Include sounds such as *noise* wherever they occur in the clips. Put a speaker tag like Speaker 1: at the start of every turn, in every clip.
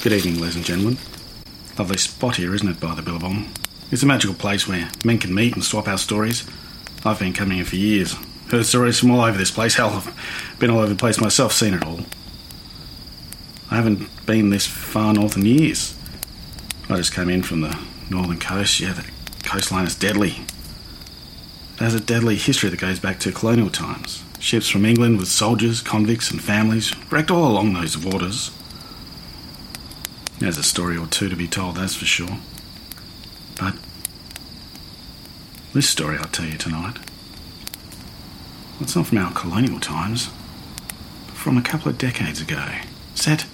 Speaker 1: Good evening, ladies and gentlemen. Lovely spot here, isn't it, by the Billabong? It's a magical place where men can meet and swap our stories. I've been coming here for years. Heard stories from all over this place. *laughs* Hell, I've been all over the place myself, seen it all. I haven't been this far north in years. I just came in from the northern coast. Yeah, the coastline is deadly. It has a deadly history that goes back to colonial times. Ships from England with soldiers, convicts, and families wrecked all along those waters. There's a story or two to be told, that's for sure. But this story I'll tell you tonight, it's not from our colonial times, but from a couple of decades ago, set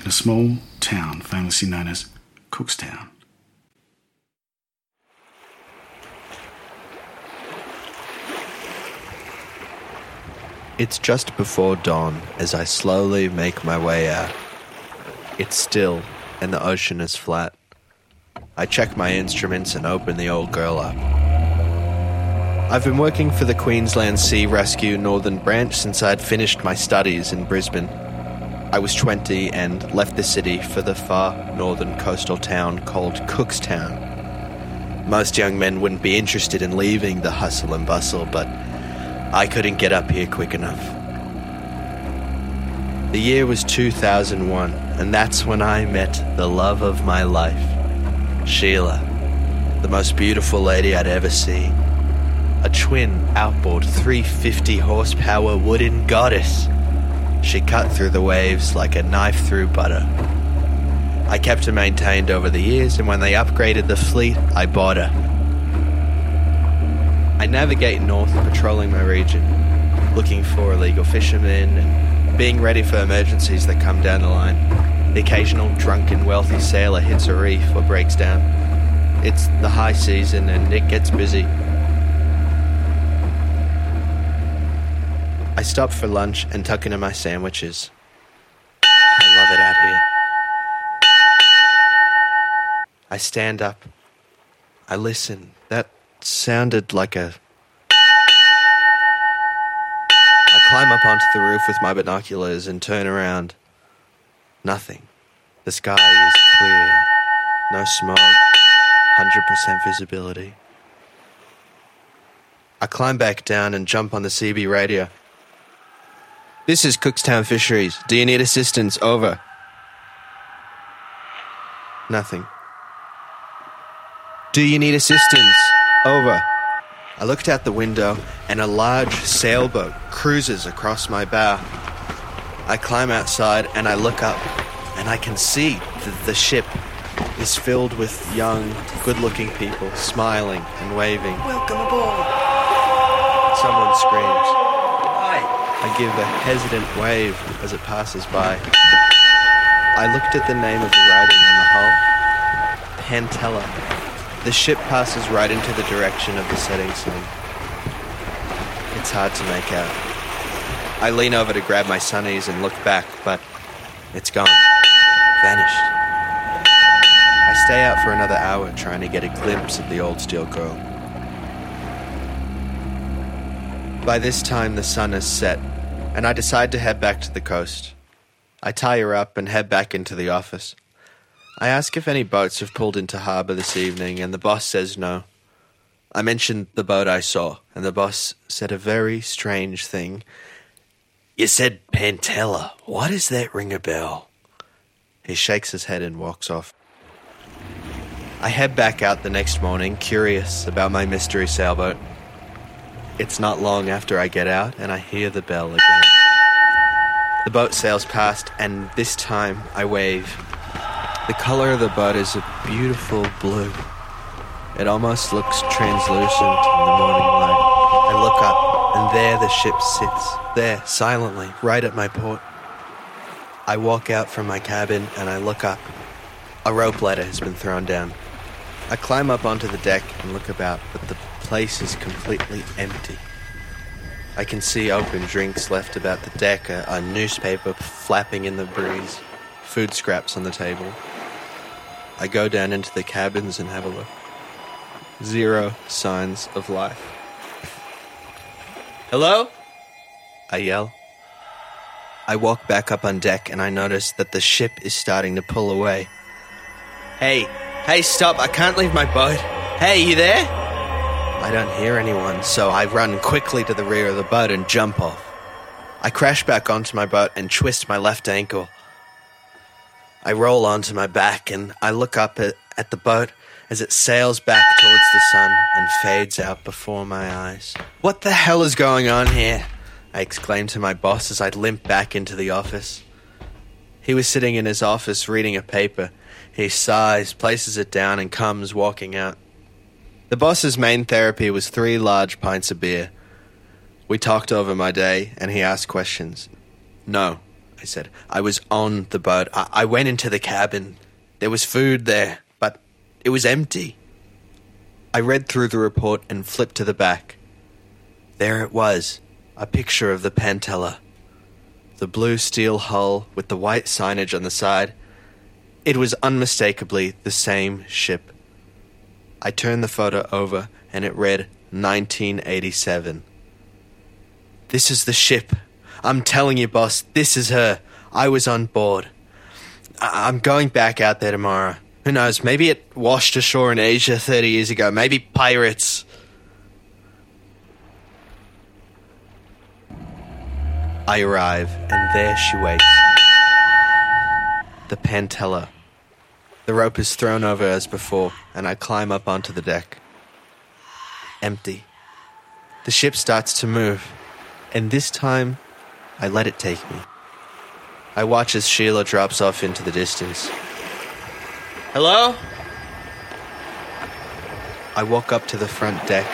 Speaker 1: in a small town famously known as Cookstown.
Speaker 2: It's just before dawn as I slowly make my way out. It's still, and the ocean is flat. I check my instruments and open the old girl up. I've been working for the Queensland Sea Rescue Northern Branch since I'd finished my studies in Brisbane. I was 20 and left the city for the far northern coastal town called Cookstown. Most young men wouldn't be interested in leaving the hustle and bustle, but I couldn't get up here quick enough. The year was 2001, and that's when I met the love of my life, Sheila, the most beautiful lady I'd ever seen. A twin outboard 350 horsepower wooden goddess. She cut through the waves like a knife through butter. I kept her maintained over the years, and when they upgraded the fleet, I bought her. I navigate north, patrolling my region, looking for illegal fishermen and being ready for emergencies that come down the line. The occasional drunken, wealthy sailor hits a reef or breaks down. It's the high season and it gets busy. I stop for lunch and tuck into my sandwiches. I love it out here. I stand up. I listen. That sounded like a. climb up onto the roof with my binoculars and turn around. Nothing. The sky is clear. No smog. 100% visibility. I climb back down and jump on the CB radio. This is Cookstown Fisheries. Do you need assistance? Over. Nothing. Do you need assistance? Over. I looked out the window and a large sailboat cruises across my bow. I climb outside and I look up and I can see that the ship is filled with young, good looking people smiling and waving.
Speaker 3: Welcome aboard.
Speaker 2: Someone screams. Hi! I give a hesitant wave as it passes by. I looked at the name of the writing on the hull Pantella. The ship passes right into the direction of the setting sun. It's hard to make out. I lean over to grab my sunnies and look back, but it's gone. Vanished. I stay out for another hour trying to get a glimpse of the old steel girl. By this time, the sun has set, and I decide to head back to the coast. I tie her up and head back into the office. I ask if any boats have pulled into harbour this evening, and the boss says no. I mentioned the boat I saw, and the boss said a very strange thing. You said Pantella. Why does that ring a bell? He shakes his head and walks off. I head back out the next morning, curious about my mystery sailboat. It's not long after I get out and I hear the bell again. The boat sails past, and this time I wave. The color of the bud is a beautiful blue. It almost looks translucent in the morning light. I look up, and there the ship sits, there, silently, right at my port. I walk out from my cabin and I look up. A rope ladder has been thrown down. I climb up onto the deck and look about, but the place is completely empty. I can see open drinks left about the deck, a, a newspaper flapping in the breeze, food scraps on the table. I go down into the cabins and have a look. Zero signs of life. Hello? I yell. I walk back up on deck and I notice that the ship is starting to pull away. Hey, hey, stop, I can't leave my boat. Hey, you there? I don't hear anyone, so I run quickly to the rear of the boat and jump off. I crash back onto my boat and twist my left ankle. I roll onto my back and I look up at, at the boat as it sails back towards the sun and fades out before my eyes. What the hell is going on here? I exclaimed to my boss as I limped back into the office. He was sitting in his office reading a paper. He sighs, places it down, and comes walking out. The boss's main therapy was three large pints of beer. We talked over my day, and he asked questions. No, I said. I was on the boat. I, I went into the cabin. There was food there, but it was empty. I read through the report and flipped to the back. There it was a picture of the Pantella. The blue steel hull with the white signage on the side. It was unmistakably the same ship. I turned the photo over and it read 1987. This is the ship. I'm telling you, boss, this is her. I was on board. I- I'm going back out there tomorrow. Who knows? Maybe it washed ashore in Asia 30 years ago. Maybe pirates. I arrive, and there she waits. The Pantella. The rope is thrown over as before, and I climb up onto the deck. Empty. The ship starts to move, and this time I let it take me. I watch as Sheila drops off into the distance. Hello? I walk up to the front deck,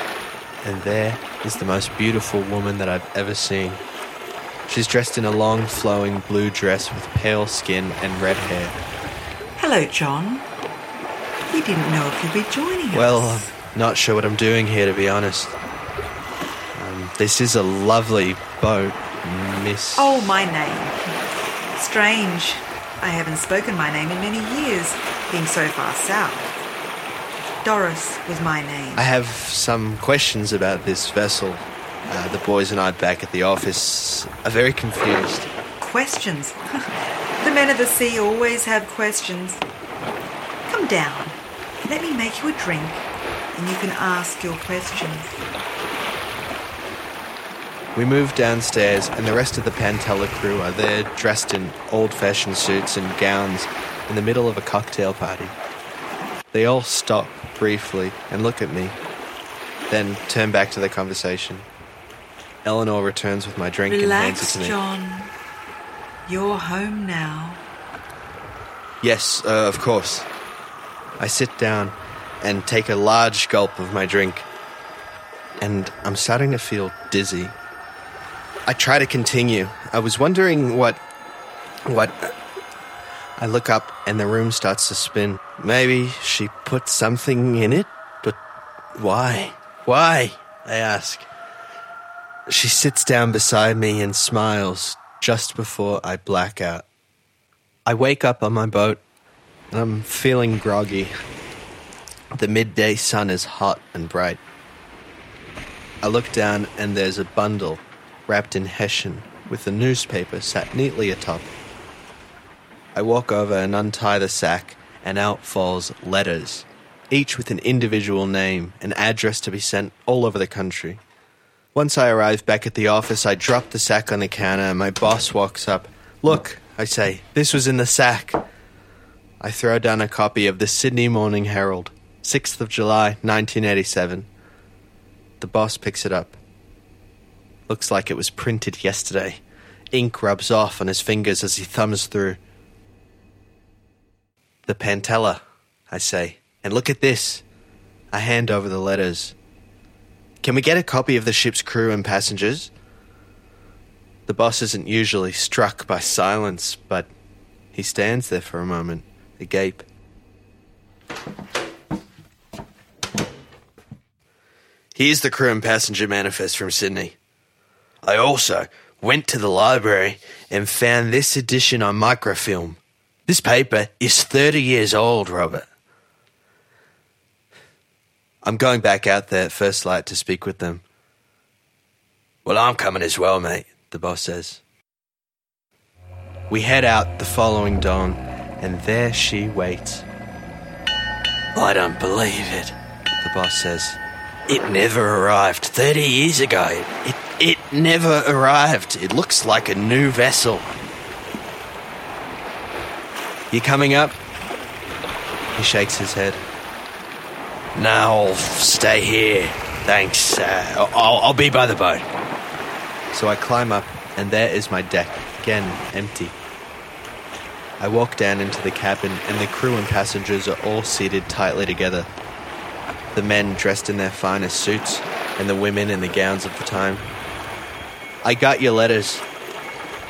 Speaker 2: and there is the most beautiful woman that I've ever seen. She's dressed in a long, flowing blue dress with pale skin and red hair.
Speaker 3: Hello, John. We didn't know if you'd be joining us.
Speaker 2: Well, I'm not sure what I'm doing here, to be honest. Um, this is a lovely boat, Miss.
Speaker 3: Oh, my name. Strange. I haven't spoken my name in many years, being so far south. Doris was my name.
Speaker 2: I have some questions about this vessel. Uh, the boys and I back at the office are very confused.
Speaker 3: Questions. *laughs* the men of the sea always have questions. Come down. Let me make you a drink, and you can ask your questions.
Speaker 2: We move downstairs, and the rest of the Pantella crew are there dressed in old fashioned suits and gowns in the middle of a cocktail party. They all stop briefly and look at me, then turn back to their conversation. Eleanor returns with my drink and hands it
Speaker 3: Relax,
Speaker 2: to me.
Speaker 3: John. You're home now.
Speaker 2: Yes, uh, of course. I sit down and take a large gulp of my drink, and I'm starting to feel dizzy. I try to continue. I was wondering what. what. I look up and the room starts to spin. Maybe she put something in it? But why? Why? I ask. She sits down beside me and smiles just before I black out. I wake up on my boat and I'm feeling groggy. The midday sun is hot and bright. I look down and there's a bundle wrapped in hessian with the newspaper sat neatly atop. I walk over and untie the sack, and out falls letters, each with an individual name and address to be sent all over the country. Once I arrive back at the office, I drop the sack on the counter, and my boss walks up. Look, I say, this was in the sack. I throw down a copy of the Sydney Morning Herald, 6th of July, 1987. The boss picks it up. Looks like it was printed yesterday. Ink rubs off on his fingers as he thumbs through. The Pantella, I say. And look at this. I hand over the letters. Can we get a copy of the ship's crew and passengers? The boss isn't usually struck by silence, but he stands there for a moment, agape. Here's the crew and passenger manifest from Sydney. I also went to the library and found this edition on microfilm. This paper is 30 years old, Robert. I'm going back out there at first light to speak with them. Well, I'm coming as well, mate, the boss says. We head out the following dawn, and there she waits. I don't believe it, the boss says. It never arrived 30 years ago. It, it never arrived. It looks like a new vessel. You coming up? He shakes his head. No, I'll stay here. Thanks. Uh, I'll, I'll be by the boat. So I climb up, and there is my deck, again empty. I walk down into the cabin, and the crew and passengers are all seated tightly together. The men dressed in their finest suits, and the women in the gowns of the time. I got your letters,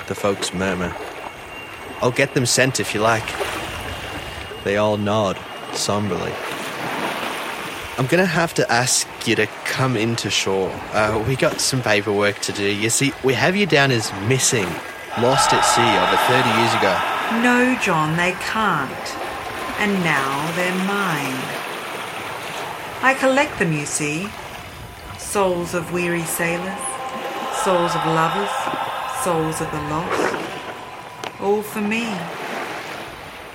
Speaker 2: the folks murmur. I'll get them sent if you like. They all nod somberly. I'm gonna have to ask you to come into shore. Uh, we got some paperwork to do. You see, we have you down as missing, lost at sea over 30 years ago.
Speaker 3: No, John, they can't. And now they're mine. I collect them, you see. Souls of weary sailors, souls of lovers, souls of the lost. All for me.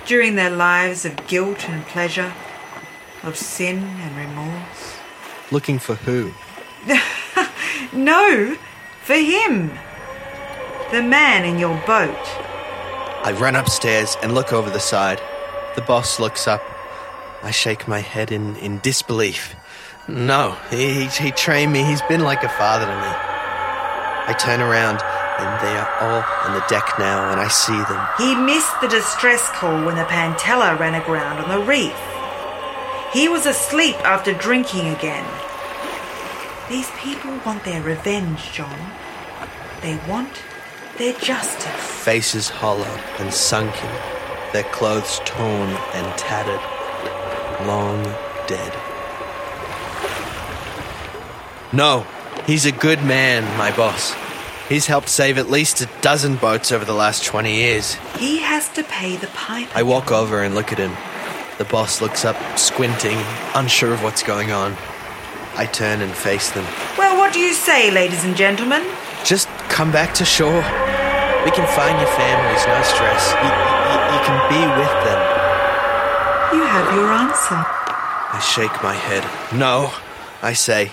Speaker 3: During their lives of guilt and pleasure, of sin and remorse.
Speaker 2: Looking for who? *laughs*
Speaker 3: No, for him. The man in your boat.
Speaker 2: I run upstairs and look over the side. The boss looks up. I shake my head in, in disbelief. No, he, he trained me. He's been like a father to me. I turn around and they are all on the deck now, and I see them.
Speaker 3: He missed the distress call when the Pantella ran aground on the reef. He was asleep after drinking again. These people want their revenge, John. They want their justice.
Speaker 2: Faces hollow and sunken, their clothes torn and tattered, long dead. No, he's a good man, my boss. He's helped save at least a dozen boats over the last 20 years.
Speaker 3: He has to pay the piper.
Speaker 2: I walk over and look at him. The boss looks up, squinting, unsure of what's going on. I turn and face them.
Speaker 3: Well, what do you say, ladies and gentlemen?
Speaker 2: Just come back to shore. We can find your families, no stress. You, you, you can be with them.
Speaker 3: You have your answer.
Speaker 2: I shake my head. No, I say.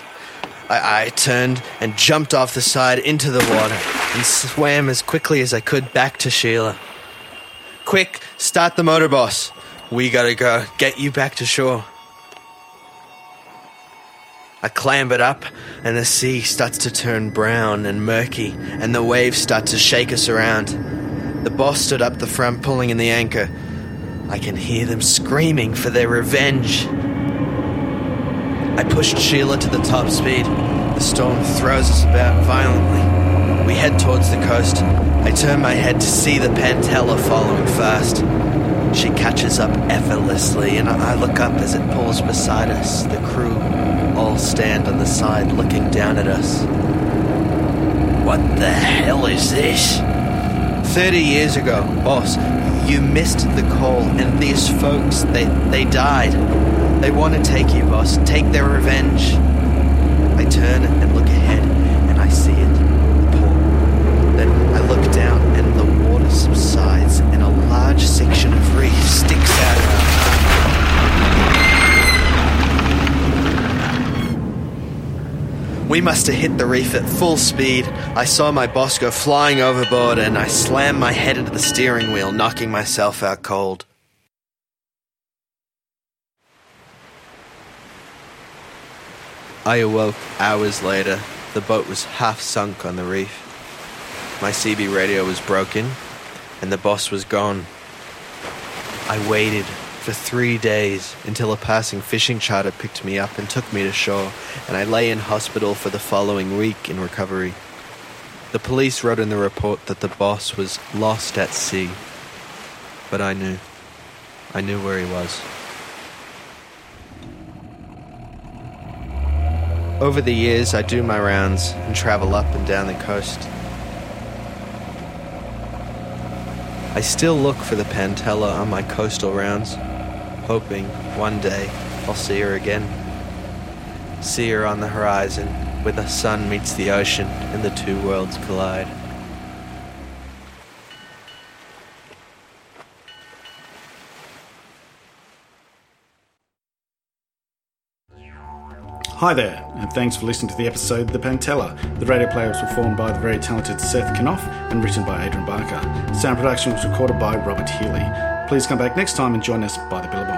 Speaker 2: I, I turned and jumped off the side into the water and swam as quickly as I could back to Sheila. Quick, start the motor, boss. We gotta go. Get you back to shore. I clambered up, and the sea starts to turn brown and murky, and the waves start to shake us around. The boss stood up the front, pulling in the anchor. I can hear them screaming for their revenge. I pushed Sheila to the top speed. The storm throws us about violently. We head towards the coast. I turn my head to see the Pantella following fast. She catches up effortlessly, and I look up as it pulls beside us. The crew all stand on the side looking down at us. What the hell is this? 30 years ago, boss, you missed the call, and these folks, they, they died. They want to take you, boss. Take their revenge. I turn and look ahead, and I see it. The port. Then I look down, and the water subsides, and a large section of reef sticks out of We must have hit the reef at full speed. I saw my boss go flying overboard, and I slammed my head into the steering wheel, knocking myself out cold. I awoke hours later. The boat was half sunk on the reef. My CB radio was broken, and the boss was gone. I waited for three days until a passing fishing charter picked me up and took me to shore, and I lay in hospital for the following week in recovery. The police wrote in the report that the boss was lost at sea, but I knew. I knew where he was. Over the years, I do my rounds and travel up and down the coast. I still look for the Pantella on my coastal rounds, hoping one day I'll see her again. See her on the horizon where the sun meets the ocean and the two worlds collide.
Speaker 1: Hi there, and thanks for listening to the episode The Pantella. The radio play was performed by the very talented Seth Knopf and written by Adrian Barker. Sound production was recorded by Robert Healy. Please come back next time and join us by the Billabong.